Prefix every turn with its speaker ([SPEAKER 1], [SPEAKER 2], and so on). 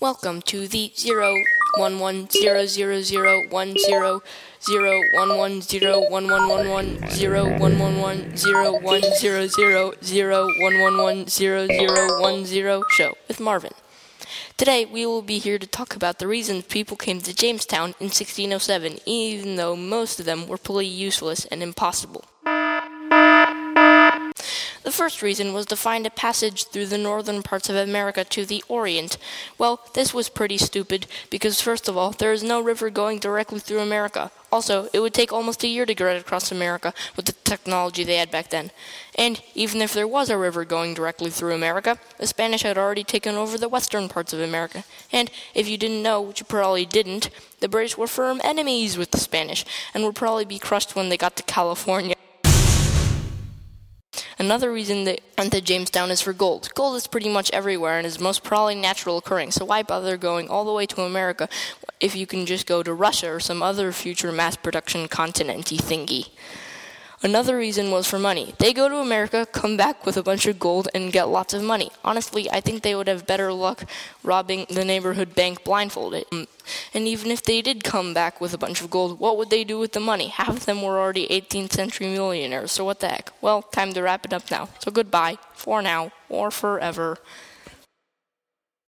[SPEAKER 1] Welcome to the zero one one zero zero zero one zero zero one one zero one one one one zero one one one zero one zero zero zero one one one zero zero one zero show with Marvin. Today we will be here to talk about the reasons people came to Jamestown in 1607, even though most of them were pretty useless and impossible. The first reason was to find a passage through the northern parts of America to the Orient. Well, this was pretty stupid because, first of all, there is no river going directly through America. Also, it would take almost a year to get across America with the technology they had back then. And even if there was a river going directly through America, the Spanish had already taken over the western parts of America. And if you didn't know, which you probably didn't, the British were firm enemies with the Spanish and would probably be crushed when they got to California. Another reason they went to Jamestown is for gold. Gold is pretty much everywhere and is most probably natural occurring, so why bother going all the way to America if you can just go to Russia or some other future mass production continenty thingy? Another reason was for money. They go to America, come back with a bunch of gold, and get lots of money. Honestly, I think they would have better luck robbing the neighborhood bank blindfolded. Mm, and even if they did come back with a bunch of gold, what would they do with the money? Half of them were already 18th century millionaires, so what the heck? Well, time to wrap it up now. So goodbye, for now, or forever.